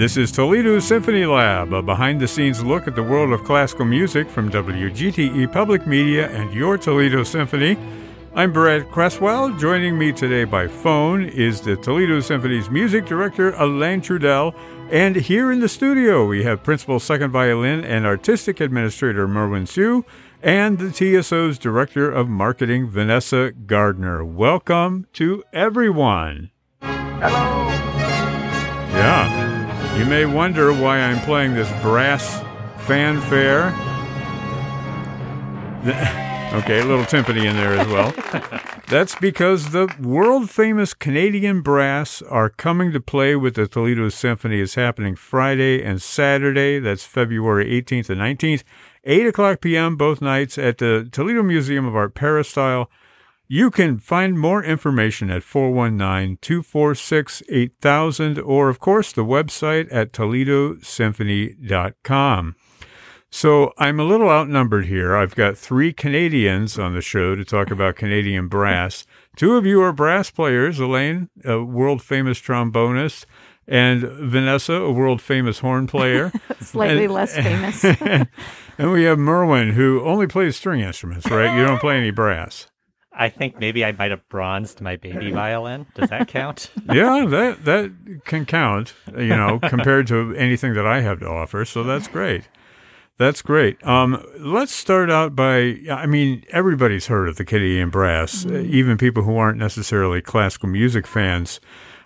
This is Toledo Symphony Lab, a behind the scenes look at the world of classical music from WGTE Public Media and your Toledo Symphony. I'm Brett Cresswell. Joining me today by phone is the Toledo Symphony's music director, Alain Trudel. And here in the studio, we have principal second violin and artistic administrator, Merwin Siu, and the TSO's director of marketing, Vanessa Gardner. Welcome to everyone. Hello. Yeah. You may wonder why I'm playing this brass fanfare. okay, a little timpani in there as well. That's because the world famous Canadian brass are coming to play with the Toledo Symphony. It's happening Friday and Saturday. That's February 18th and 19th, 8 o'clock p.m. both nights at the Toledo Museum of Art Peristyle. You can find more information at 419 246 8000 or, of course, the website at ToledoSymphony.com. So I'm a little outnumbered here. I've got three Canadians on the show to talk about Canadian brass. Two of you are brass players Alain, a world famous trombonist, and Vanessa, a world famous horn player. Slightly And- less famous. and we have Merwin, who only plays string instruments, right? You don't play any brass. I think maybe I might have bronzed my baby violin. Does that count? yeah, that that can count, you know, compared to anything that I have to offer. So that's great. That's great. Um, let's start out by, I mean, everybody's heard of the Canadian Brass, uh, even people who aren't necessarily classical music fans.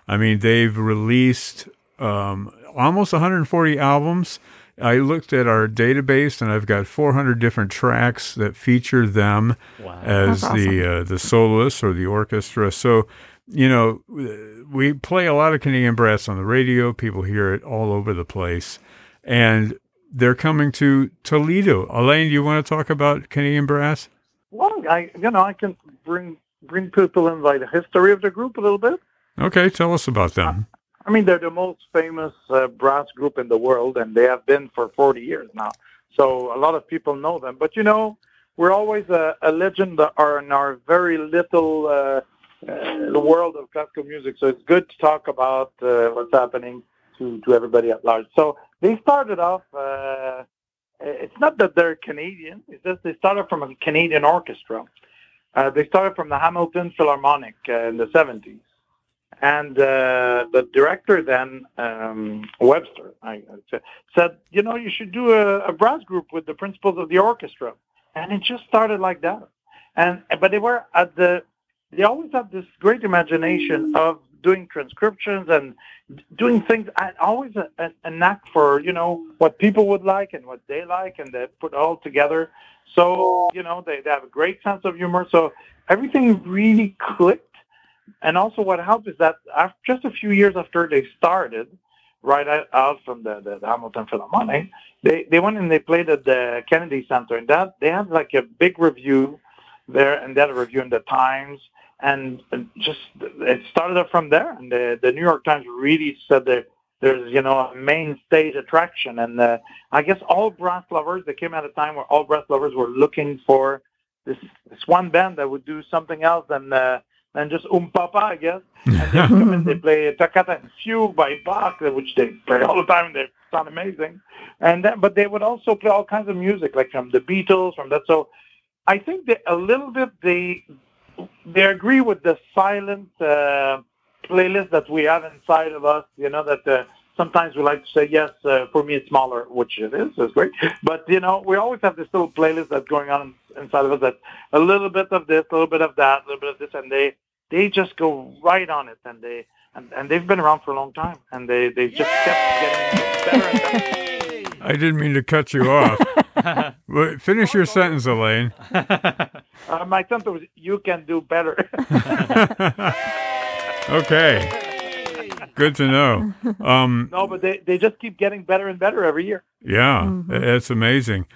I mean, they've released um, almost 140 albums. I looked at our database, and I've got 400 different tracks that feature them Wow. as That's the uh, the soloists or the orchestra. So, you know, we play a lot of Canadian brass on the radio. People hear it all over the place, and they're coming to Toledo. Alain, do you want to talk about Canadian brass? Well, I you know I can bring bring people in by the history of the group a little bit. Okay, tell us about them. I mean, they're the most famous uh, brass group in the world, and they have been for 40 years now. So a lot of people know them. But you know, we're always a, a legend or in our very little uh, uh, world of classical music. So it's good to talk about uh, what's happening to to everybody at large. So they started off. Uh, it's not that they're Canadian. It's just they started from a Canadian orchestra. Uh, they started from the Hamilton Philharmonic uh, in the 70s. And uh, the director then, um, Webster, I, I said, you know, you should do a, a brass group with the principals of the orchestra. And it just started like that. And but they were at the, they always had this great imagination of doing transcriptions and doing things. I always a, a, a knack for you know what people would like and what they like, and they put all together. So you know they, they have a great sense of humor. So everything really clicked. And also, what helped is that after, just a few years after they started, right out- from the, the, the Hamilton Philharmonic, they they went and they played at the Kennedy Center, and that they had like a big review there, and they had a review in the Times, and and just it started up from there. And the the New York Times really said that there's you know a main stage attraction, and uh, I guess all brass lovers. They came at a time where all brass lovers were looking for this this one band that would do something else than uh, than just Um Papa, I guess. And they come and they play Toccata and Fugue by Bach, which they play all the time. They sound amazing. And but they would also play all kinds of music, like from the Beatles, from that. So I think that a little bit they they agree with the silent uh, playlist that we have inside of us. You know that uh, sometimes we like to say yes. Uh, for me, it's smaller, which it is. It's great. But you know, we always have this little playlist that's going on inside of us. That a little bit of this, a little bit of that, a little bit of this, and they they just go right on it, and they and, and they've been around for a long time, and they they just kept getting better and better. I didn't mean to cut you off. But finish your sentence, Alain. Uh, my sentence was, "You can do better." Okay. Good to know. Um, no, but they they just keep getting better and better every year. Yeah, that's amazing.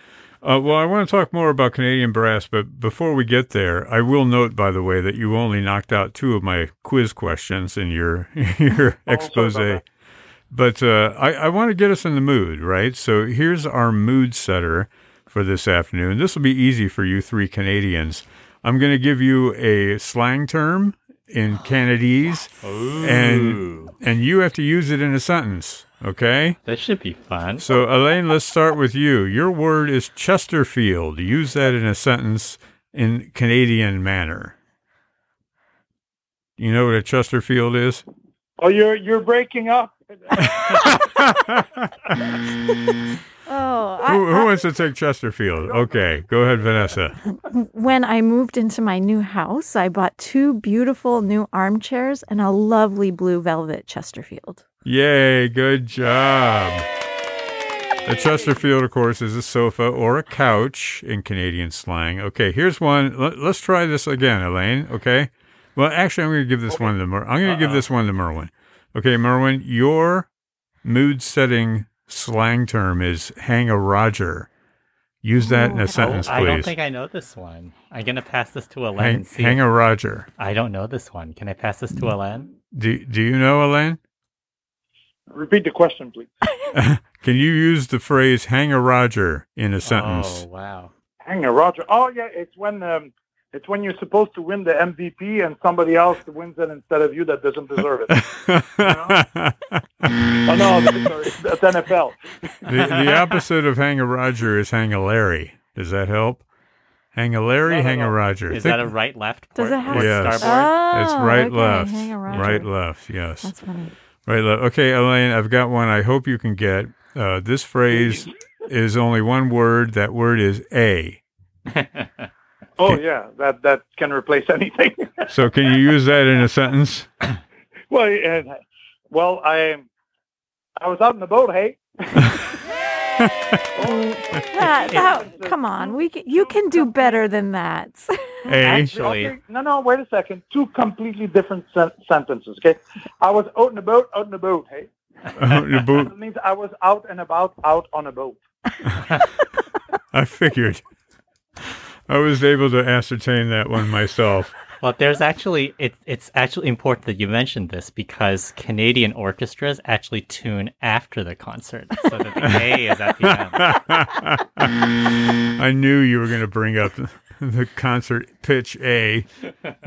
Uh, well, I want to talk more about Canadian brass, but before we get there, I will note, by the way, that you only knocked out two of my quiz questions in your your Oh, expose. But uh, I, I want to get us in the mood, right? So here's our mood setter for this afternoon. This will be easy for you three Canadians. I'm going to give you a slang term in Canadese, and and you have to use it in a sentence. Okay? That should be fun. So, Alain, let's start with you. Your word is Chesterfield. Use that in a sentence in Canadian manner. You know what a Chesterfield is? Oh, you're you're breaking up. Oh, I, Who, who I- wants to take Chesterfield? Okay, go ahead, Vanessa. when I moved into my new house, I bought two beautiful new armchairs and a lovely blue velvet Chesterfield. Yay, good job. A Chesterfield, of course, is a sofa or a couch in Canadian slang. Okay, here's one. Let, us try this again, Alain. Okay. Well, actually, I'm going to give this one to Mer- I'm going to give this one to Merwin. Okay, Merwin, your mood-setting slang term is "hang a Roger." Use that in a sentence, I don't think I know this one. I'm gonna pass this to Alain. hang, see hang a Roger. I don't know this one. Can I pass this to Alain? Do Do you know, Alain? Repeat the question, please. Can you use the phrase "hang a Roger" in a sentence? Oh wow. Hang a Roger. Oh yeah, it's when um, it's when you're supposed to win the MVP and somebody else wins it instead of you that doesn't deserve it. Oh no, sorry, that's NFL. the, the opposite of hang a Roger is hang a Larry. Does that help? Hang a Larry, No, no, hang a. Roger. Is Think- that a right left? Does it have- port Yes. starboard? it's Oh, right, okay, left, hang a Roger. right, left. Yes, That's funny. Right. Okay, Alain, I've got one. I hope you can get. Uh, this phrase is only one word. That word is a. Oh yeah, that that can replace anything. So can you use that in a sentence? well, and, well, I I was out in the boat. Hey, That, that, come on, we can, you can do better than that. A. Actually, Okay, no, no, wait a second. Two completely different sen- sentences. Okay, I was out in the boat, out in the boat. Hey, The boot- that means I was out and about, out on a boat. I figured. I was able to ascertain that one myself. Well, there's actually it, it's actually important that you mentioned this because Canadian orchestras actually tune after the concert, so that the A is at the end. I knew you were going to bring up the concert pitch A,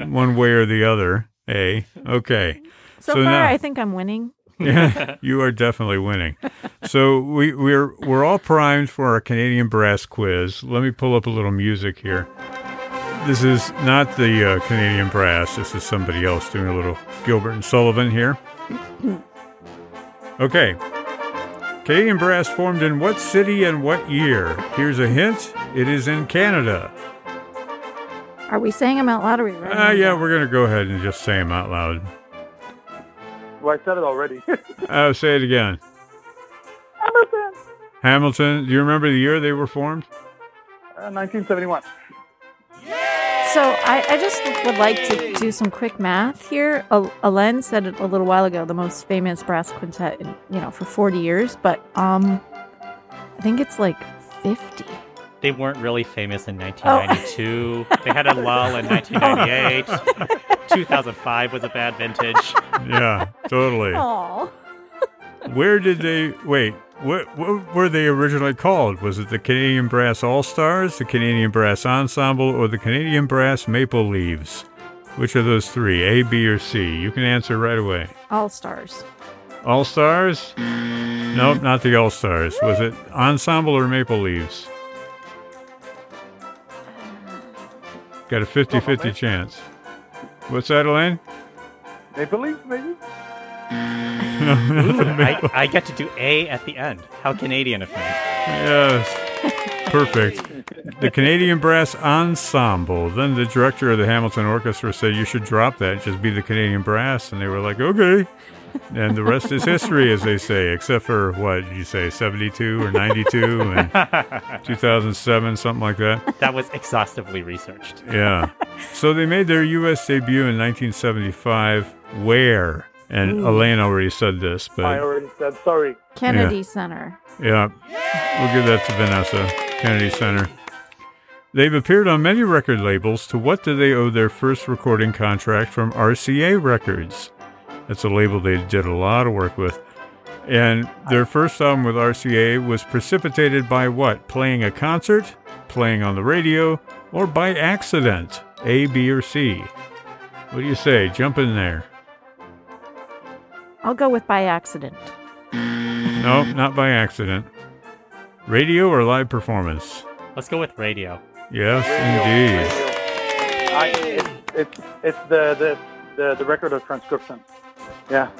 one way or the other. A. Okay. So, So far, now- I think I'm winning. Yeah, you are definitely winning. So we, we're we're all primed for our Canadian brass quiz. Let me pull up a little music here. This is not the uh, Canadian brass. This is somebody else doing a little Gilbert and Sullivan here. Okay. Canadian brass formed in what city and what year? Here's a hint. It is in Canada. Are we saying them out loud or are we writing Ah, yeah, we're gonna go ahead and just say them out loud. Well, I said it already. Uh, say it again. Hamilton, Hamilton. Do you remember the year they were formed? uh, 1971. So I, I just would like to do some quick math here. Al- Alain said it a little while ago, the most famous brass quintet, in, you know, for 40 years, but um, I think it's like 50. They weren't really famous in 1992. they had a lull in 1998. 2005 was a bad vintage. Yeah, totally. Oh, Where did they wait? What, what were they originally called? Was it the Canadian Brass All Stars, the Canadian Brass Ensemble, or the Canadian Brass Maple Leaves? Which of those three, A, B, or C? You can answer right away. All Stars. All Stars? Nope, not the All Stars. Was it Ensemble or Maple Leaves? Uh, Got a 50 50 chance. What's that, Alain? Maple Leafs, maybe? Ooh, I, I get to do A at the end. How Canadian of me. Yes. Perfect. The Canadian Brass Ensemble. Then the director of the Hamilton Orchestra said you should drop that, just be the Canadian Brass. And they were like, okay. And the rest is history, as they say, except for what you say, 72 or 92 and 2007, something like that. That was exhaustively researched. Yeah. So they made their U.S. debut in 1975. Where? And hmm. Alain already said this, but I already said sorry. Kennedy Center. yeah, we'll give that to Vanessa, Kennedy Center. They've appeared on many record labels. To what do they owe their first recording contract from RCA Records? That's a label they did a lot of work with. And their first album with RCA was precipitated by what? Playing a concert, playing on the radio, or by accident? A, B, or C? What do you say? Jump in there. I'll go with by accident. No, not by accident. Radio or live performance? Let's go with radio. Yes, indeed. I, it's, it's it's the, the the the record of transcription. Yeah.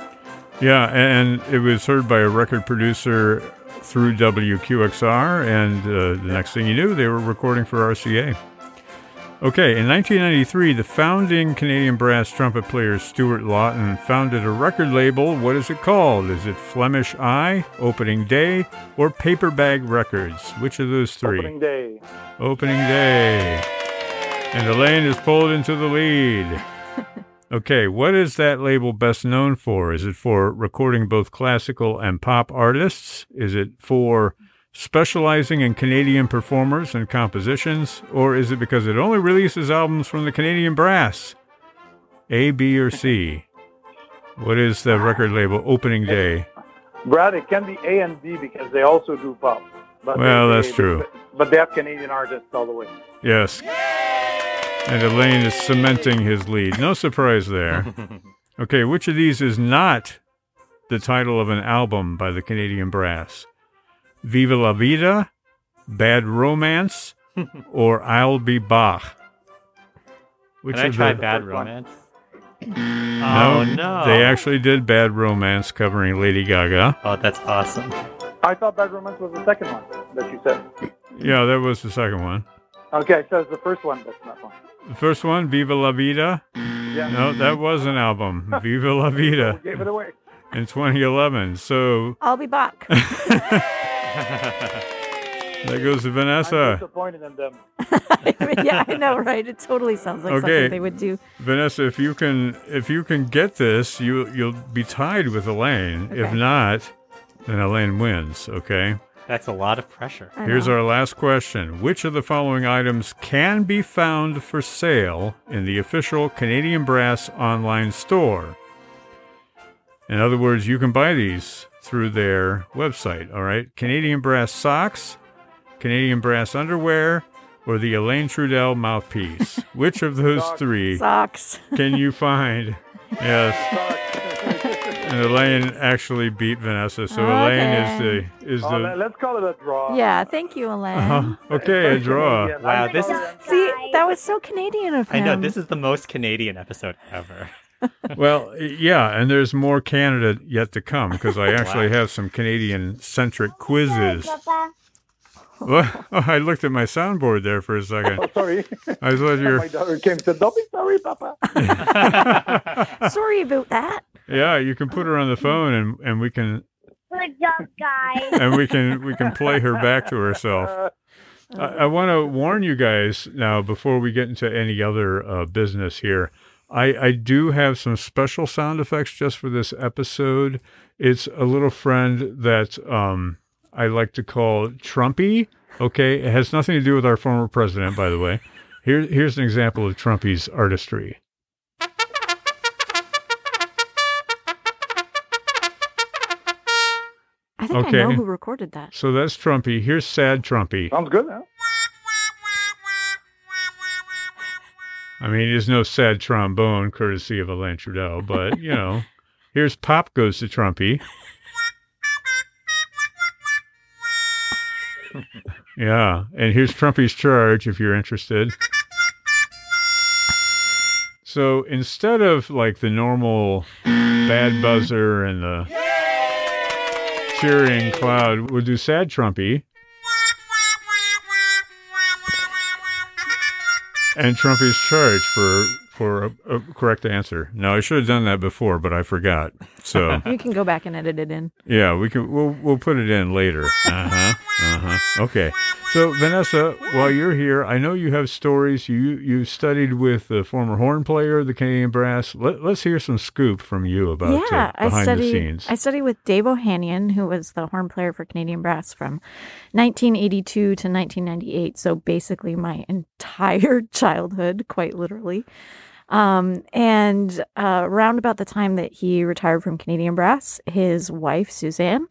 Yeah, and it was heard by a record producer through WQXR, and uh, the next thing you knew, they were recording for RCA. Okay, in 1993, the founding Canadian brass trumpet player Stuart Laughton founded a record label. What is it called? Is it Flemish Eye, Opening Day, or Paper Bag Records? Which of those three? Opening day. Opening Day. And Alain is pulled into the lead. Okay, what is that label best known for? Is it for recording both classical and pop artists? Is it for specializing in Canadian performers and compositions? Or is it because it only releases albums from the Canadian brass? A, B, or C? What is the record label opening day? Brad, it can be A and B because they also do pop. But Well, they- that's they- true. But they have Canadian artists all the way. Yes. And Alain is cementing his lead. No surprise there. Okay, which of these is not the title of an album by the Canadian Brass? Viva la Vida, Bad Romance, or I'll Be Bach? Which Can I try the- Bad first one. Romance? No, oh no! They actually did Bad Romance covering Lady Gaga. Oh, that's awesome. I thought Bad Romance was the second one that you said. Yeah, that was the second one. Okay, so it's the first one. That's not one. The first one, Viva la Vida. Yeah. No, that was an album. Viva la Vida We gave it away. in 2011. So I'll be back. That goes to I'm Vanessa. disappointed in them. yeah, I know, right? It totally sounds like Okay. something they would do. Vanessa, if you can if you can get this, you you'll be tied with Alain. If not, then Alain wins, okay? That's a lot of pressure. I Here's know. our last question. Which of the following items can be found for sale in the official Canadian Brass online store? In other words, you can buy these through their website, all right? Canadian Brass socks, Canadian Brass underwear, or the Alain Trudel mouthpiece. Which of those Socks. three socks. can you find? Yes. And Alain actually beat Vanessa, so Alain is the is Oh, the let- let's call it a draw. Yeah, thank you, Alain. Uh-huh. okay a draw. Canadian. Wow, this is- See, that was so Canadian of him. I know this is the most Canadian episode ever. Well, yeah, and there's more Canada yet to come because I actually Wow. have some Canadian centric quizzes. Well, I looked at my soundboard there for a second. Oh, sorry. I thought My you're, daughter came and said, "Don't be sorry, Papa." Sorry about that. yeah, you can put her on the phone and, and we can Good job, guys. and we can we can play her back to herself. I, I want to warn you guys now before we get into any other uh, business here. I, I do have some special sound effects just for this episode. It's a little friend that um, I like to call Trumpy. Okay, it has nothing to do with our former president, by the way. Here, here's an example of Trumpy's artistry. I think Okay. I know who recorded that. So that's Trumpy. Here's sad Trumpy. sounds good, huh? I mean, there's no sad trombone courtesy of Alain Trudel, but you know, here's Pop goes to Trumpy. yeah, and here's Trumpy's charge if you're interested. So instead of like the normal bad buzzer and the cheering cloud, we'll do sad Trumpy. And Trumpy's charged for for a, a correct answer. Now I should have done that before, but I forgot. So You can go back and edit it in. yeah, we can we'll we'll put it in later. Uh huh. Uh huh. Okay. So Vanessa, while you're here, I know you have stories. You you studied with the former horn player of the Canadian Brass. Let, let's hear some scoop from you about yeah, uh, behind I studied. the scenes. I studied with Dave Ohanian, who was the horn player for Canadian Brass from 1982 to 1998. So basically, my entire childhood, quite literally. Um, and uh, around about the time that he retired from Canadian Brass, his wife Suzanne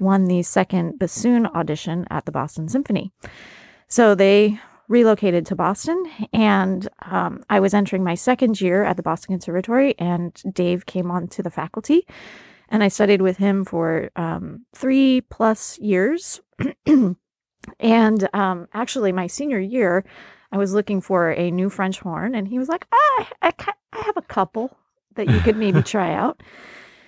won the second bassoon audition at the Boston Symphony. So they relocated to Boston, and um, I was entering my second year at the Boston Conservatory, and Dave came onto the faculty. and I studied with him for um, three plus years. and um, actually, my senior year, I was looking for a new French horn, and he was like, ah, I, I have a couple that you could maybe try out.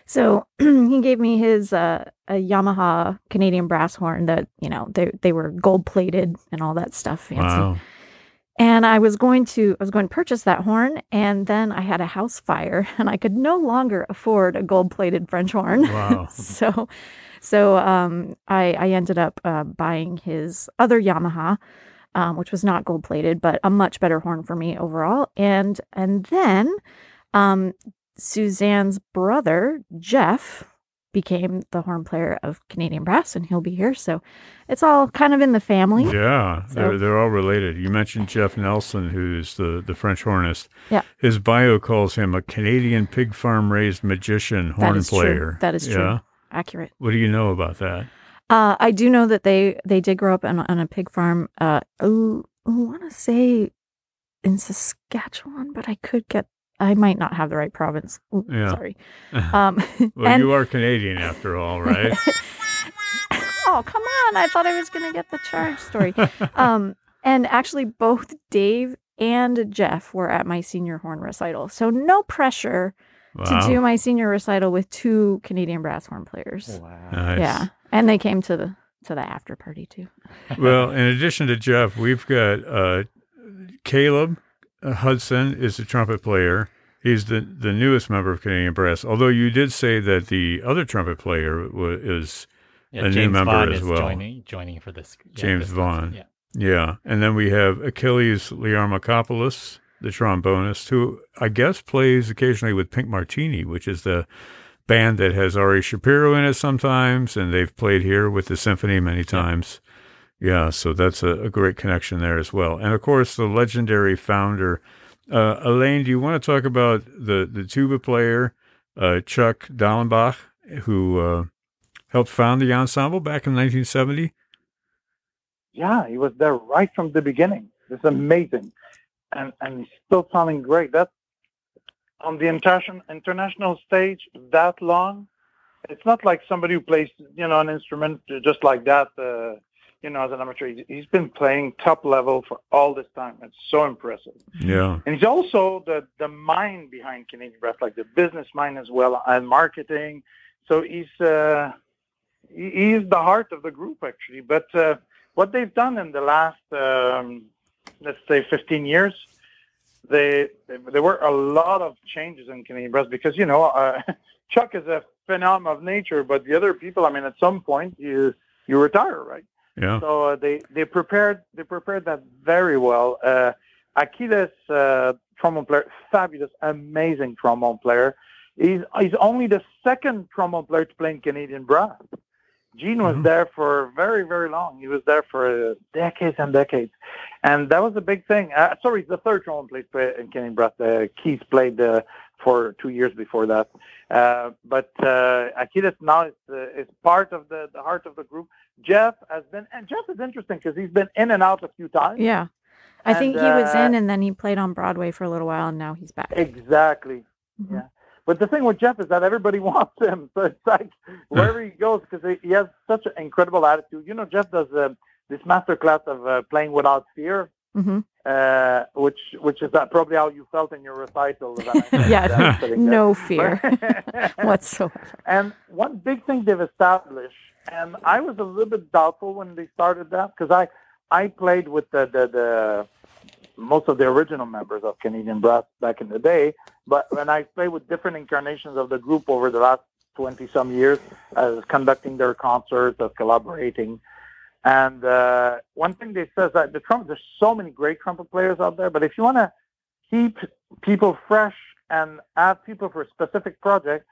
So he gave me his uh, a Yamaha Canadian brass horn that you know they they were gold plated and all that stuff fancy. Wow. And I was going to I was going to purchase that horn, and then I had a house fire, and I could no longer afford a gold plated French horn. Wow. so so um, I I ended up uh, buying his other Yamaha. Um, which was not gold plated, but a much better horn for me overall. And and then um, Suzanne's brother, Jeff, became the horn player of Canadian Brass, and he'll be here. So it's all kind of in the family. Yeah, So- they're they're all related. You mentioned Jeff Nelson, who's the, the French hornist. Yeah. His bio calls him a Canadian pig farm raised magician horn that player. true. That is true. Yeah. Accurate. What do you know about that? Uh, I do know that they they did grow up on, on a pig farm. Uh, I want to say in Saskatchewan, but I could get. I might not have the right province. Ooh, Yeah. Sorry. Um, Well, and- you are Canadian after all, right? oh, come on. I thought I was going to get the charge story. um, and actually, both Dave and Jeff were at my senior horn recital. So, no pressure Wow. to do my senior recital with two Canadian brass horn players. Wow. Nice. Yeah. And they came to the to the after party too. Well, in addition to Jeff, we've got uh, Caleb Uh, Hudson is the trumpet player. He's the, the newest member of Canadian Brass. Although you did say that the other trumpet player is Yeah, A new James member Vaughn as is well. joining joining for this. yeah, James this Vaughn. Yeah. Yeah, and then we have Achilles Liarmakopoulos, the trombonist, who I guess plays occasionally with Pink Martini, which is the band that has Ari Shapiro in it sometimes, and they've played here with the symphony many times. Yeah, so that's a, a great connection there as well. And of course, the legendary founder, uh, Alain. Do you want to talk about the the tuba player, uh, Chuck Dallenbach, who uh, helped found the ensemble back in 1970? Yeah, he was there right from the beginning. It's amazing, and and he's still sounding great. That's on the international stage that long. It's not like somebody who plays you know an instrument just like that. You know, as an amateur, He- he's been playing top level for all this time. It's so impressive. Yeah. And he's also the the mind behind Canadian Brass, like the business mind as well, and marketing. So he's uh, he's the heart of the group actually. But uh, what they've done in the last um, let's say 15 years, they there were a lot of changes in Canadian Brass because you know uh, Chuck is a phenomenon of nature, but the other people, I mean, at some point you you retire, right? Yeah. So uh, they they prepared they prepared that very well. Uh, Achilles, uh, trombone player, fabulous, amazing trombone player. He's he's only the second trombone player to play in Canadian brass. Gene was Mhm. there for very very long. He was there for uh, decades and decades, and that was a big thing. Uh, sorry, the third trombone player to play in Canadian brass. Uh, Keith played uh, for two years before that. Uh, but uh, Achilles now is, uh, is part of the, the heart of the group. Jeff has been, and Jeff is interesting because he's been in and out a few times. Yeah. I think And, he was uh, in and then he played on Broadway for a little while and now he's back. Exactly. Mhm. Yeah. But the thing with Jeff is that everybody wants him. So it's like wherever he goes, because he, has such an incredible attitude. You know, Jeff does uh, this master class of uh, playing without fear, hmm uh, which which is that probably how you felt in your recital. when I said Yeah, that, sitting there. No fear whatsoever. And one big thing they've established, and I was a little bit doubtful when they started that because I I played with the, the the most of the original members of Canadian Brass back in the day, but when I played with different incarnations of the group over the last twenty some years, as conducting their concerts, as collaborating. And uh, one thing they says that the trumpet, there's so many great trumpet players out there, but if you want to keep people fresh and add people for a specific project,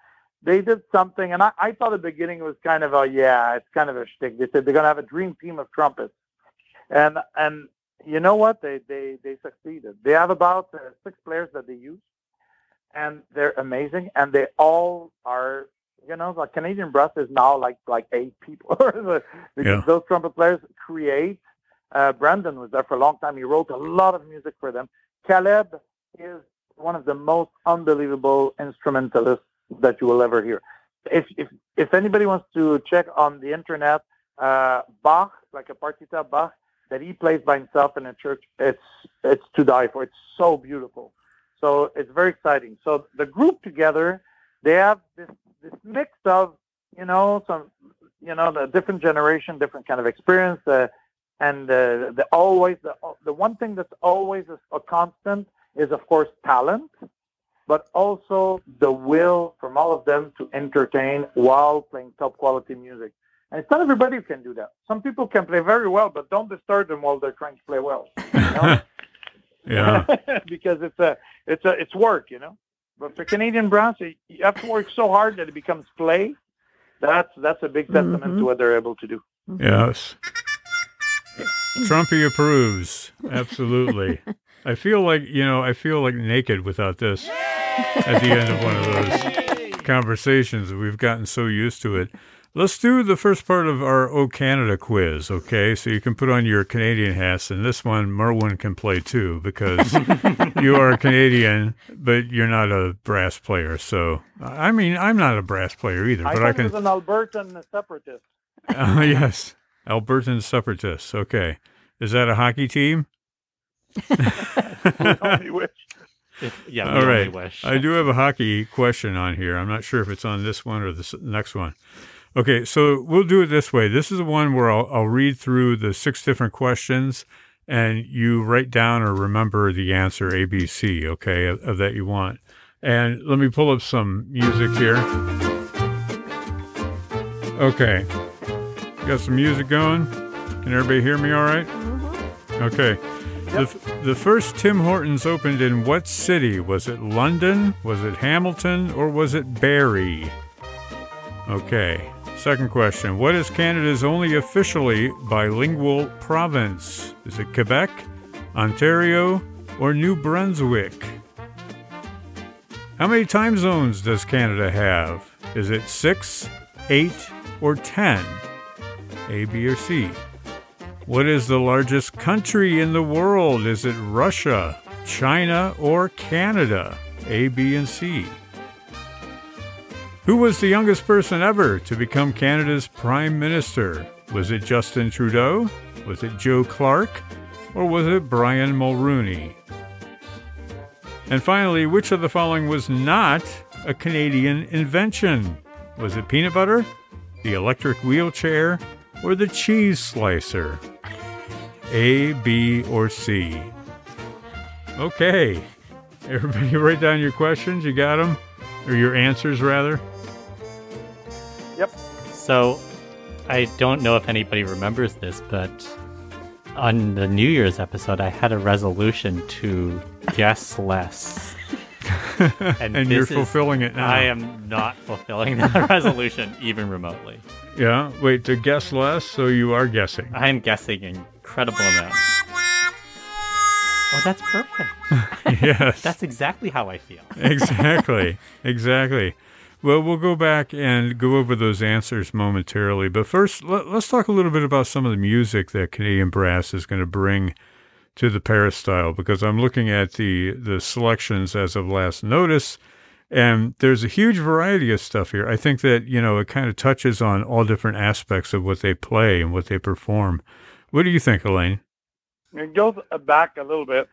they did something, and I, I thought at the beginning it was kind of a yeah, it's kind of a shtick. They said they're gonna have a dream team of trumpets, and and you know what? They they they succeeded. They have about uh, six players that they use, and they're amazing, and they all are. You know, like Canadian Brass is now like like eight people because Yeah. those trumpet players create. Uh, Brandon was there for a long time. He wrote a lot of music for them. Caleb is one of the most unbelievable instrumentalists that you will ever hear. if if if anybody wants to check on the internet, uh, Bach, like a partita Bach that he plays by himself in a church, it's it's to die for. It's so beautiful. So it's very exciting. So the group together, they have this this mix of you know some you know the different generation, different kind of experience, uh, and uh, the always the the one thing that's always a, a constant is of course talent, but also the will from all of them to entertain while playing top quality music. And it's not everybody who can do that. Some people can play very well, but don't disturb them while they're trying to play well. You know? Yeah. because it's a it's a it's work, you know. But for Canadian brass, you you have to work so hard that it becomes play. That's that's a big testament Mhm. to what they're able to do. Yes. Trumpy approves. Absolutely. I feel like, you know, I feel like naked without this at the end of one of those conversations. We've gotten so used to it. Let's do the first part of our O Canada quiz, okay? So you can put on your Canadian hats, and this one Merwin can play too because you are a Canadian, but you're not a brass player. So, I mean, I'm not a brass player either, I but thought I it can. was an Albertan separatist. Uh, yes, Albertan Separatists. Okay, is that a hockey team? We. If, yeah, we All only right. wish. I do have a hockey question on here. I'm not sure if it's on this one or the next one. Okay, so we'll do it this way. This is the one where I'll, I'll read through the six different questions, and you write down or remember the answer A, B, C. Okay, of, of that you want. And let me pull up some music here. Okay, got some music going. Can everybody hear me? All right? Mm-hmm. Okay. The, the first Tim Hortons opened in what city? Was it London? Was it Hamilton? Or was it Barrie? Okay. Second question. What is Canada's only officially bilingual province? Is it Quebec, Ontario, or New Brunswick? How many time zones does Canada have? Is it six, eight, or ten? A, B, or C? What is the largest country in the world? Is it Russia, China, or Canada? A, B, and C. Who was the youngest person ever to become Canada's Prime Minister? Was it Justin Trudeau? Was it Joe Clark? Or was it Brian Mulroney? And finally, which of the following was not a Canadian invention? Was it peanut butter, the electric wheelchair, or the cheese slicer? A, B, or C? Okay. Everybody write down your questions. You got them? Or your answers, rather? So, I don't know if anybody remembers this, but on the New Year's episode, I had a resolution to guess less. and And you're this is- fulfilling it now. I am not fulfilling that resolution even remotely. Yeah. Wait, to guess less, so you are guessing. I am guessing incredible amounts. Oh, that's perfect. yes. That's exactly how I feel. exactly. Exactly. Well, we'll go back and go over those answers momentarily. But first, let, us talk a little bit about some of the music that Canadian Brass is going to bring to the Peristyle because I'm looking at the, the selections as of last notice. And there's a huge variety of stuff here. I think that, you know, it kind of touches on all different aspects of what they play and what they perform. What do you think, Alain? It goes back a little bit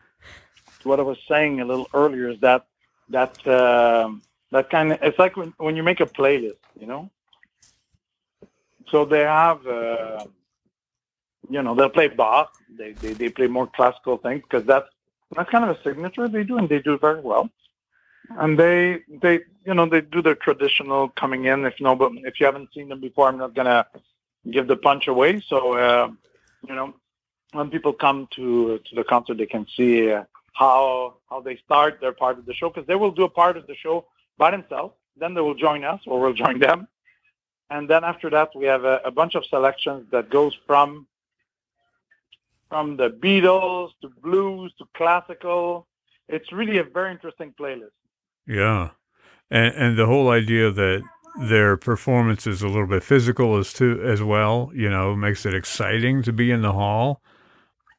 to what I was saying a little earlier. Is that that um, that kind of it's like when when you make a playlist, you know. So they have, uh, you know, they'll play Bach. They, they they play more classical things because that's that's kind of a signature they do, and they do very well. And they they you know they do their traditional coming in. If no, but if you haven't seen them before, I'm not gonna give the punch away. So uh, you know, when people come to to the concert, they can see uh, how how they start their part of the show because they will do a part of the show by themselves. Then they will join us, or we'll join them. And then after that, we have a, a bunch of selections that goes from from the Beatles to blues to classical. It's really a very interesting playlist. Yeah, and and the whole idea that their performance is a little bit physical as to as well, you know, makes it exciting to be in the hall.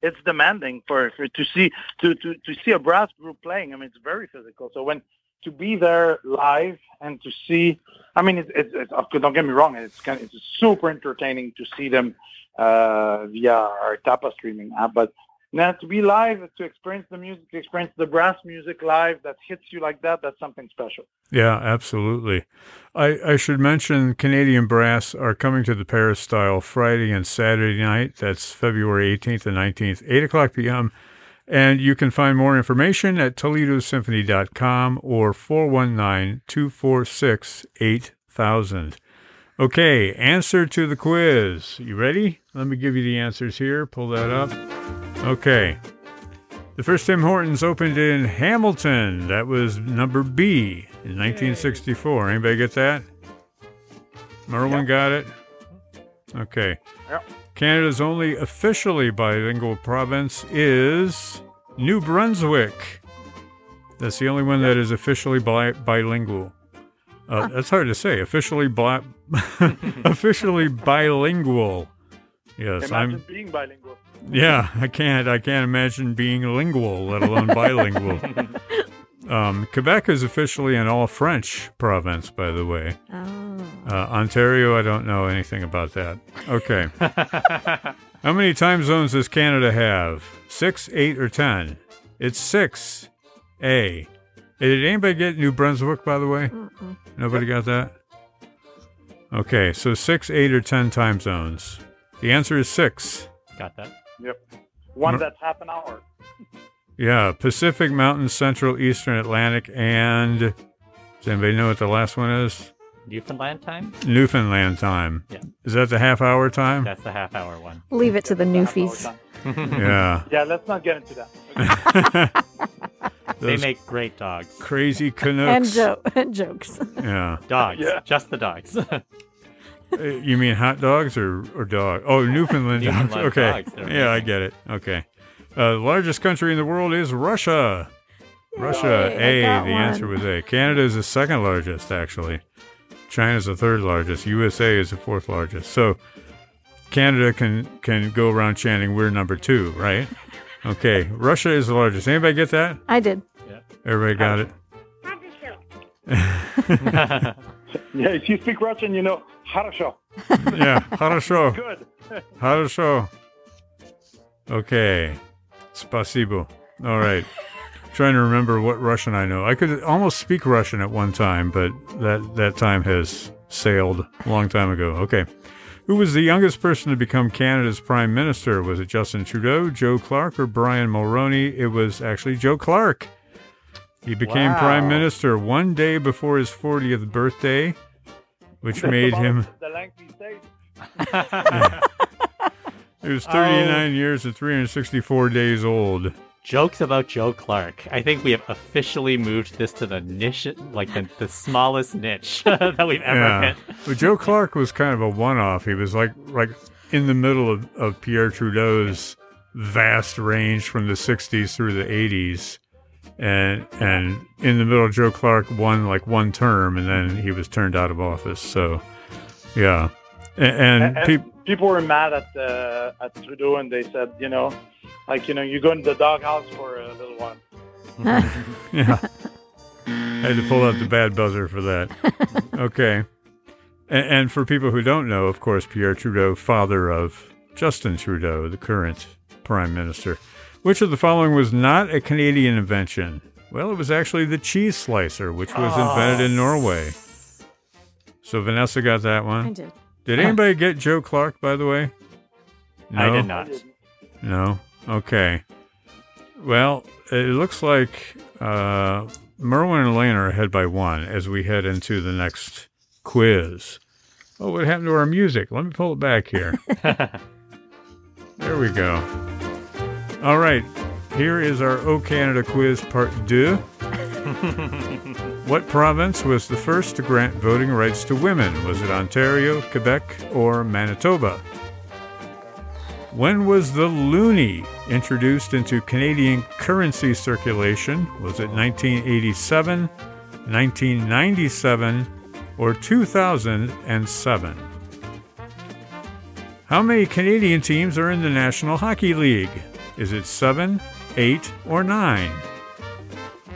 it's demanding for, for to see to, to to see a brass group playing. I mean, it's very physical. So when to be there live and to see. I mean, it's, it's, it's don't get me wrong. It's kind of, it's super entertaining to see them uh, via our Tapa streaming app, but now to be live, to experience the music, to experience the brass music live that hits you like that, that's something special. Yeah, absolutely. I, I should mention Canadian Brass are coming to the Peristyle Friday and Saturday night. That's February 18th and 19th, 8 o'clock p.m. And you can find more information at ToledoSymphony.com or 419 246 8000. Okay, answer to the quiz. You ready? Let me give you the answers here. Pull that up. Okay. The first Tim Hortons opened in Hamilton. That was number B in 1964. Anybody get that? Merwin Yep. got it? Okay. Yep. Canada's only officially bilingual province is New Brunswick. That's the only one that is officially bi- bilingual. Uh, That's hard to say. Officially bi- officially bilingual. Yes, Imagine I'm. being bilingual. Yeah, I can't. I can't imagine being lingual, let alone bilingual. um, Quebec is officially an all French province, by the way. Oh. Uh, Ontario, I don't know anything about that. Okay. How many time zones does Canada have? Six, eight, or ten? It's six. A. Did anybody get New Brunswick, by the way? Mm-mm. Nobody got that? Okay, so six, eight, or ten time zones. The answer is six. Got that. Yep. One that's half an hour. Yeah, Pacific, Mountain, Central, Eastern, Atlantic, and. Does anybody know what the last one is? Newfoundland time? Newfoundland time. Yeah. Is that the half hour time? That's the half hour one. Leave it to the Half newfies. yeah. Yeah, let's not get into that. They make great dogs. crazy And, Canucks. jo- and jokes. Yeah. Dogs. Yeah. Just the dogs. Uh, You mean hot dogs or, or dog? Oh, Newfoundland dogs. Okay. dogs, yeah, go. I get it. Okay. Uh, the largest country in the world is Russia. Russia, Yay, I A. got The one. answer was A. Canada is the second largest, actually. China's the third largest. USA is the fourth largest. So Canada can can go around chanting, "We're number two, right? Okay. Russia is the largest. Anybody get that? I did. Everybody got it. Yeah, if you speak Russian, you know, хорошо. Yeah. Хорошо. Good. Хорошо. Okay. Spasibo. All right. Trying to remember what Russian I know. I could almost speak Russian at one time, but that, that time has sailed a long time ago. Okay. Who was the youngest person to become Canada's prime minister? Was it Justin Trudeau, Joe Clark, or Brian Mulroney? It was actually Joe Clark. He became Wow. prime minister one day before his 40th birthday, which That's made him the lengthy stage. It was 39 years and 364 days old. Jokes about Joe Clark. I think we have officially moved this to the niche, like the, the smallest niche that we've ever Yeah. hit. But Joe Clark was kind of a one-off. He was like like in the middle of, of Pierre Trudeau's vast range from the 60s through the 80s. And and in the middle, Joe Clark won like one term, and then he was turned out of office. So, yeah, A- and, And- peop People were mad at uh, at Trudeau, and they said, you know, like you know, you go into the doghouse for a little while. Yeah. I had to pull out the bad buzzer for that. Okay. And, and for people who don't know, of course, Pierre Trudeau, father of Justin Trudeau, the current prime minister. Which of the following was not a Canadian invention? Well, it was actually the cheese slicer, which was invented in Norway. So Vanessa got that one. I did. Did anybody get Joe Clark, by the way? No? I did not. No. Okay. Well, it looks like uh, Merwin and Alain are ahead by one as we head into the next quiz. Oh, what happened to our music? Let me pull it back here. there we go. All right. Here is our O Canada quiz part deux. what province was the first to grant voting rights to women? Was it Ontario, Quebec, or Manitoba? When was the loonie introduced into Canadian currency circulation? Was it 1987, 1997, or 2007? How many Canadian teams are in the National Hockey League? Is it seven, eight, or nine?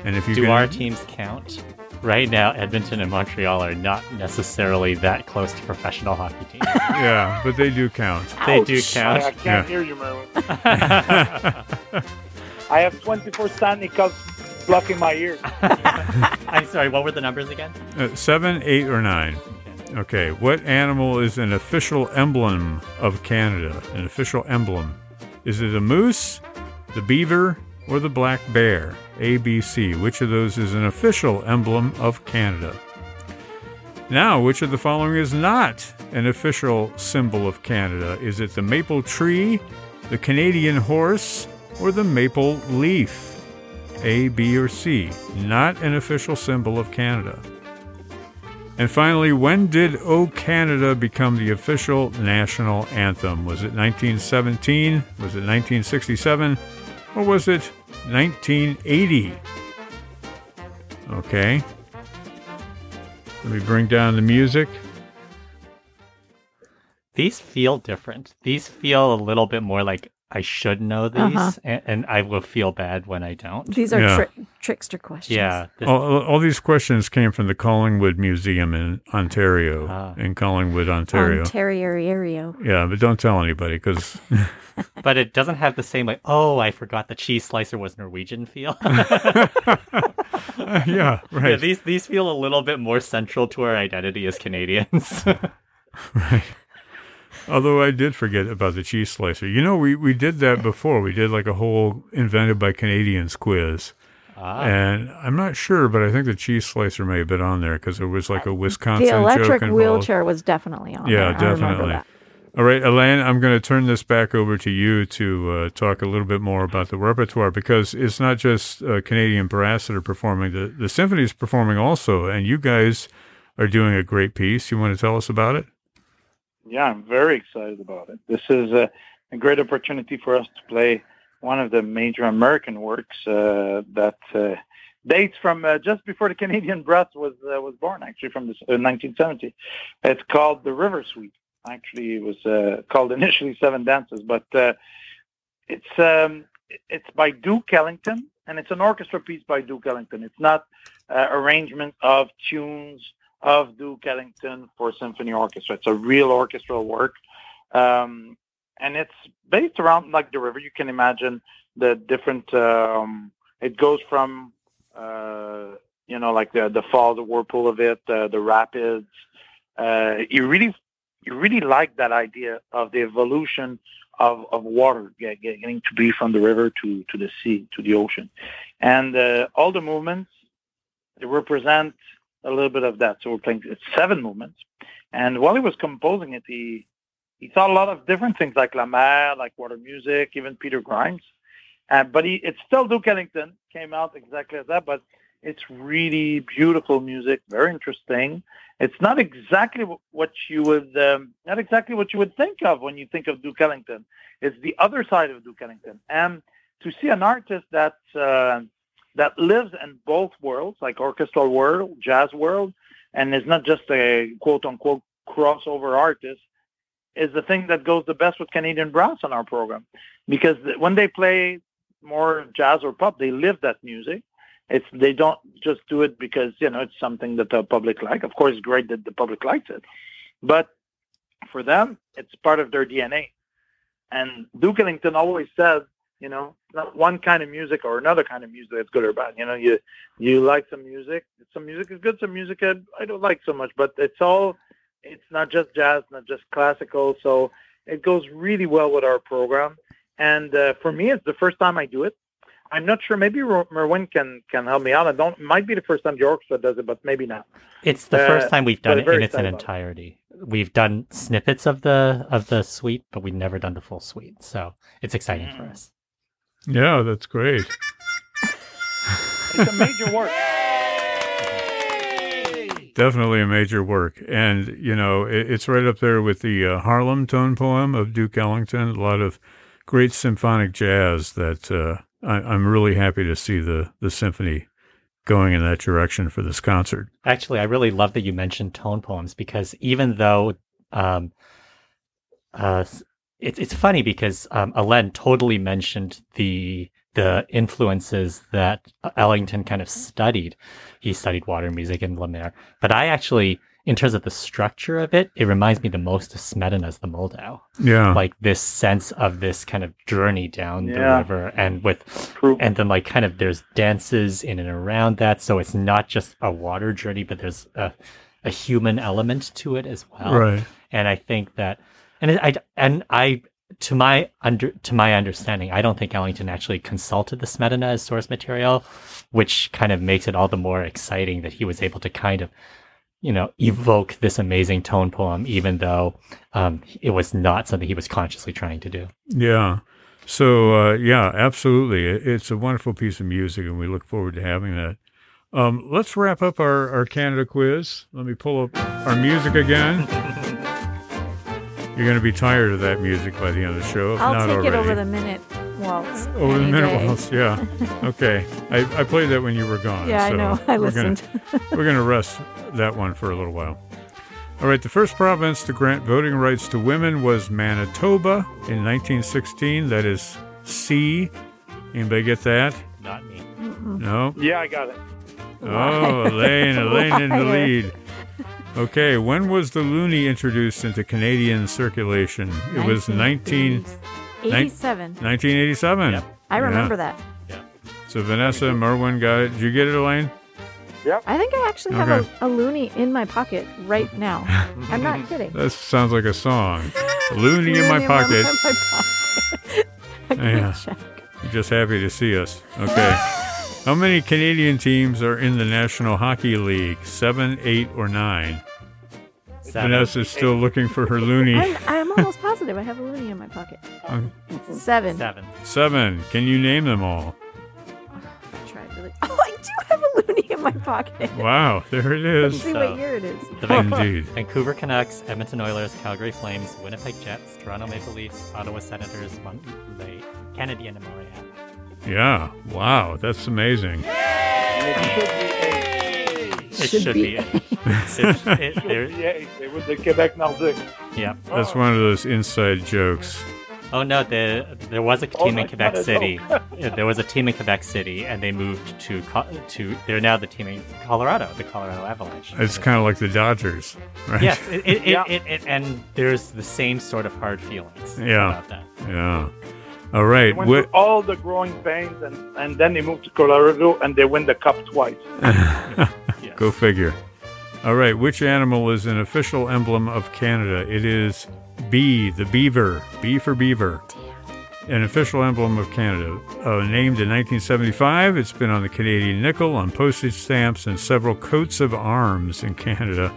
And if you Do can, our teams count? Right now, Edmonton and Montreal are not necessarily that close to professional hockey teams. Yeah, but they do count. they do Ouch. I, count. I can't Yeah. hear you, Merwin. I have 24 Stanley Cups blocking my ears. I'm sorry, what were the numbers again? Uh, seven, eight, or nine. Okay, what animal is an official emblem of Canada? An official emblem. Is it a moose, the beaver, or the black bear? A, B, C. Which of those is an official emblem of Canada? Now, which of the following is not an official symbol of Canada? Is it the maple tree, the Canadian horse, or the maple leaf? A, B, or C. Not an official symbol of Canada. And finally, when did O Canada become the official national anthem? Was it 1917? Was it 1967? Or was it 1980? Okay. Let me bring down the music. These feel different. These feel a little bit more like I should know these, Uh-huh. and, and I will feel bad when I don't. These are Yeah. tri- trickster questions. Yeah. this- All, all these questions came from the Collingwood Museum in Ontario, Ah. in Collingwood, Ontario. Ontario. yeah, but don't tell anybody because but it doesn't have the same like, oh, I forgot the cheese slicer was Norwegian feel. yeah, Yeah, right, these these feel a little bit more central to our identity as Canadians. right. Although I did forget about the cheese slicer. You know, we, we did that before. We did like a whole invented by Canadians quiz. ah, And I'm not sure, but I think the cheese slicer may have been on there because there was like a Wisconsin The electric involved. wheelchair was definitely on. Yeah, there. Definitely. All right, Alain, I'm going to turn this back over to you to uh, talk a little bit more about the repertoire because it's not just uh, Canadian brass that are performing. The, the symphony is performing also, and you guys are doing a great piece. You want to tell us about it? Yeah, I'm very excited about it. This is a, a great opportunity for us to play one of the major American works uh, that uh, dates from uh, just before the Canadian Brass was uh, was born, actually from this, uh, 1970. It's called the River Suite. Actually, it was uh, called initially Seven Dances, but uh, it's um, it's by Duke Ellington, and it's an orchestra piece by Duke Ellington. It's not uh, arrangement of tunes of Duke Ellington for symphony orchestra. It's a real orchestral work, um, and it's based around like the river. You can imagine the different. Um, it goes from uh, you know like the the fall, the whirlpool of it, uh, the rapids. Uh, you really you really like that idea of the evolution of, of water get, getting to be from the river to, to the sea, to the ocean. And uh, all the movements, they represent a little bit of that. So we're playing seven movements. And while he was composing it, he, he thought a lot of different things like La Mer, like water music, even Peter Grimes. Uh, but he, it's still Duke Ellington, came out exactly as that, but it's really beautiful music, very interesting. It's not exactly what you would, um, not exactly what you would think of when you think of Duke Ellington. It's the other side of Duke Ellington. And to see an artist that uh, that lives in both worlds, like orchestral world, jazz world, and is not just a quote unquote crossover artist, is the thing that goes the best with Canadian brass on our program. Because when they play more jazz or pop, they live that music. It's they don't just do it because you know it's something that the public like. Of course, it's great that the public likes it, but for them, it's part of their DNA. And Duke Ellington always says, you know, not one kind of music or another kind of music that's good or bad. You know, you you like some music, some music is good, some music I, I don't like so much. But it's all, it's not just jazz, not just classical. So it goes really well with our program. And uh, for me, it's the first time I do it. I'm not sure. Maybe Merwin can can help me out. I don't. It might be the first time the orchestra does it, but maybe not. it's the uh, first time we've done it in its entirety. We've done snippets of the of the suite, but we've never done the full suite. So it's exciting for Mm. us. Yeah, that's great. It's a major work. Definitely a major work. And, you know, it, it's right up there with the uh, Harlem tone poem of Duke Ellington. A lot of great symphonic jazz that uh, I, I'm really happy to see the, the symphony going in that direction for this concert. Actually, I really love that you mentioned tone poems because even though um, uh, it's it's funny because um, Alain totally mentioned the the influences that Ellington kind of studied. He studied water music and La Mer, but I actually, in terms of the structure of it, it reminds me the most of Smetana's The Moldau. Yeah. Like this sense of this kind of journey down the river, and with True. and then like kind of there's dances in and around that so it's not just a water journey but there's a, a human element to it as well right. and i think that and it, i and i to my under to my understanding i don't think ellington actually consulted the smetana as source material which kind of makes it all the more exciting that he was able to kind of you know evoke this amazing tone poem even though um, it was not something he was consciously trying to do Yeah. So uh, yeah, absolutely. It's a wonderful piece of music, and we look forward to having that. Um, let's wrap up our, our Canada quiz. Let me pull up our music again. You're going to be tired of that music by the end of the show. If I'll not take already. it over the minute waltz. Over the minute day. waltz, yeah. Okay. I, I played that when you were gone. Yeah, I know. I we're gonna- listened. we're going to rest that one for a little while. All right, the first province to grant voting rights to women was Manitoba in 1916. That is C. Anybody get that? not me No? Yeah, I got it. Oh, Alain, Alain in the lead. Okay, when was the loonie introduced into Canadian circulation? It was 19, 87. 1987. Yep. I Yeah. remember that. So Vanessa and Merwin got it. Did you get it, Alain? Yep. I think I actually have Okay. a, a loony in my pocket right now. I'm not kidding. That sounds like a song. Loony in my pocket. In my pocket. I can Yeah. check. You're just happy to see us. Okay. How many Canadian teams are in the National Hockey League? Seven, eight, or nine? Seven. Vanessa's still looking for her loony. I'm, I'm almost positive I have a loony in my pocket. Um, Seven. Seven. Seven. Can you name them all? I tried really. Oh, I do have a loony in my pocket. Wow, there it Let's is. see So- what year it is. The Van- Indeed. Vancouver Canucks, Edmonton Oilers, Calgary Flames, Winnipeg Jets, Toronto Maple Leafs, Ottawa Senators, Montreal Canadian and Montreal. Yeah. Wow, that's amazing. And it should be eight. It Should should, be. be. eight. It- it- Should there- be eight. They were the Quebec Nordique. yeah. Oh. That's one of those inside jokes. Oh no, the, there was a Oh, team in oh, Quebec not City. Yeah, there was a team in Quebec City, and they moved to to. They're now the team in Colorado, the Colorado Avalanche. It's kind of like the Dodgers, right? yes, it, it, Yeah. it, it, it, and there's the same sort of hard feelings Yeah. about that. Yeah. All right. They went Whi- through all the growing pains, and, and then they moved to Colorado, and they win the cup twice. Yes. Go figure. All right. Which animal is an official emblem of Canada? It is B, the beaver. B for beaver. An official emblem of Canada. Uh, named in 1975, it's been on the Canadian nickel, on postage stamps, and several coats of arms in Canada.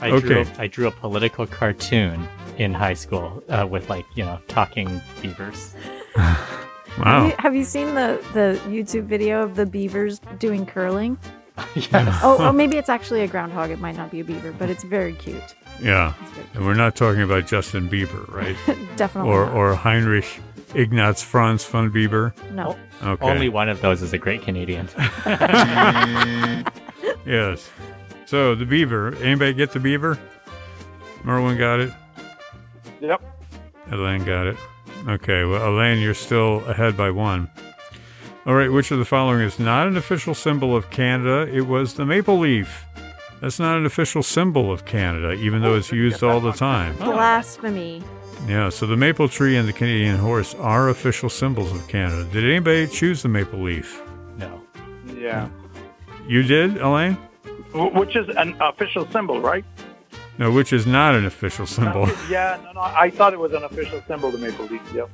I drew Okay. a, I drew a political cartoon in high school uh, with like you know talking beavers. Have, Wow. you, have you seen the, the YouTube video of the beavers doing curling? yes. Oh, oh, maybe it's actually a groundhog. It might not be a beaver, but it's very cute. Yeah. It's very And we're not talking about Justin Bieber, right? Definitely. or, not. or Heinrich Ignaz Franz von Biber. no. Okay. Only one of those is a great Canadian. Yes. So the beaver. Anybody get the beaver? Merwin got it. Yep. Alain got it. Okay. Well, Alain, you're still ahead by one. All right. Which of the following is not an official symbol of Canada? It was the maple leaf. That's not an official symbol of Canada, even though it's used all the time. Blasphemy. Yeah. So the maple tree and the Canadian horse are official symbols of Canada. Did anybody choose the maple leaf? no. Yeah. You did, Alain? Which is an official symbol, right? No, which is not an official symbol. yeah, no, no. I thought it was an official symbol, the Maple Leaf. Yep.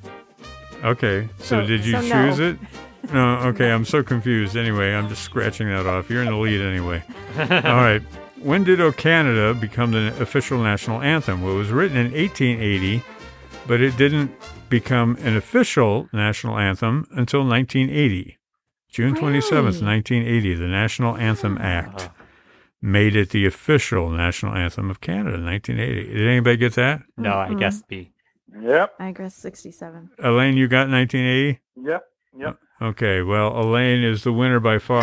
Okay, so, So- did you so no. choose it? No, okay, I'm so confused. Anyway, I'm just scratching that off. You're in the lead anyway. All right. When did O Canada become the official national anthem? Well, it was written in 1880, but it didn't become an official national anthem until 1980. June 27th, 1980, the National Anthem hmm. Act made it the official national anthem of Canada in 1980. Did anybody get that? No, I Mhm. guess B. Yep. I guess 67. Alain, you got 1980? Yep. Yep. Okay, well, Alain is the winner by far.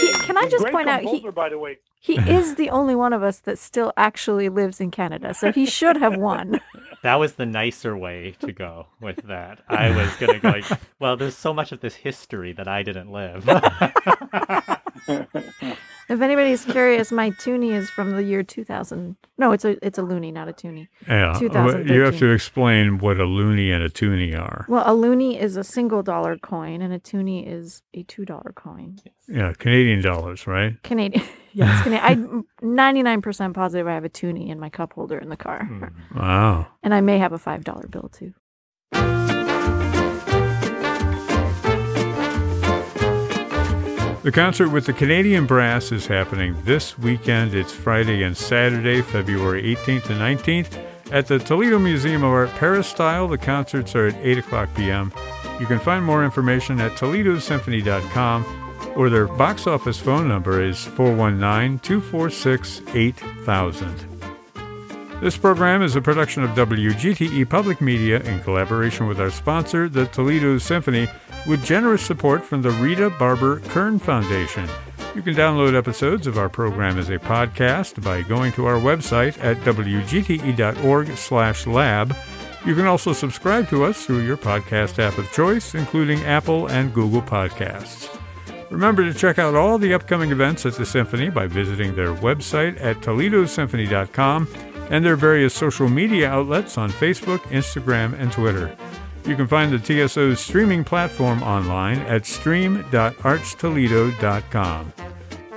He, can I just Great point out he, by the way. He is the only one of us that still actually lives in Canada, so he should have won. That was the nicer way to go with that. I was gonna go like, well, there's so much of this history that I didn't live. If anybody's curious, my toonie is from the year 2000. No, it's a it's a loonie, not a toonie. Yeah, you have to explain what a loony and a toonie are. Well, a loonie is a single dollar coin, and a toonie is a two dollar coin. Yeah, Canadian dollars, right? Canadian. yes, Canadian. I'm 99% positive I have a toonie in my cup holder in the car, hmm. Wow. and I may have a five dollar bill too. The concert with the Canadian Brass is happening this weekend. It's Friday and Saturday, February 18th and 19th, at the Toledo Museum of Art Peristyle. The concerts are at 8 o'clock p.m. You can find more information at toledosymphony.com or their box office phone number is 419 246 8000. This program is a production of WGTE Public Media in collaboration with our sponsor, the Toledo Symphony, with generous support from the Rita Barber Kern Foundation. You can download episodes of our program as a podcast by going to our website at wgte.org/lab. You can also subscribe to us through your podcast app of choice, including Apple and Google Podcasts. Remember to check out all the upcoming events at the Symphony by visiting their website at toledosymphony.com and their various social media outlets on Facebook, Instagram, and Twitter. You can find the TSO's streaming platform online at stream.artstoledo.com.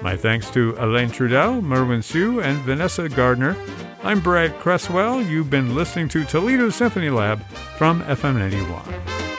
My thanks to Alain Trudel, Merwin Siu, and Vanessa Gardner. I'm Brad Cresswell. You've been listening to Toledo Symphony Lab from FM 91.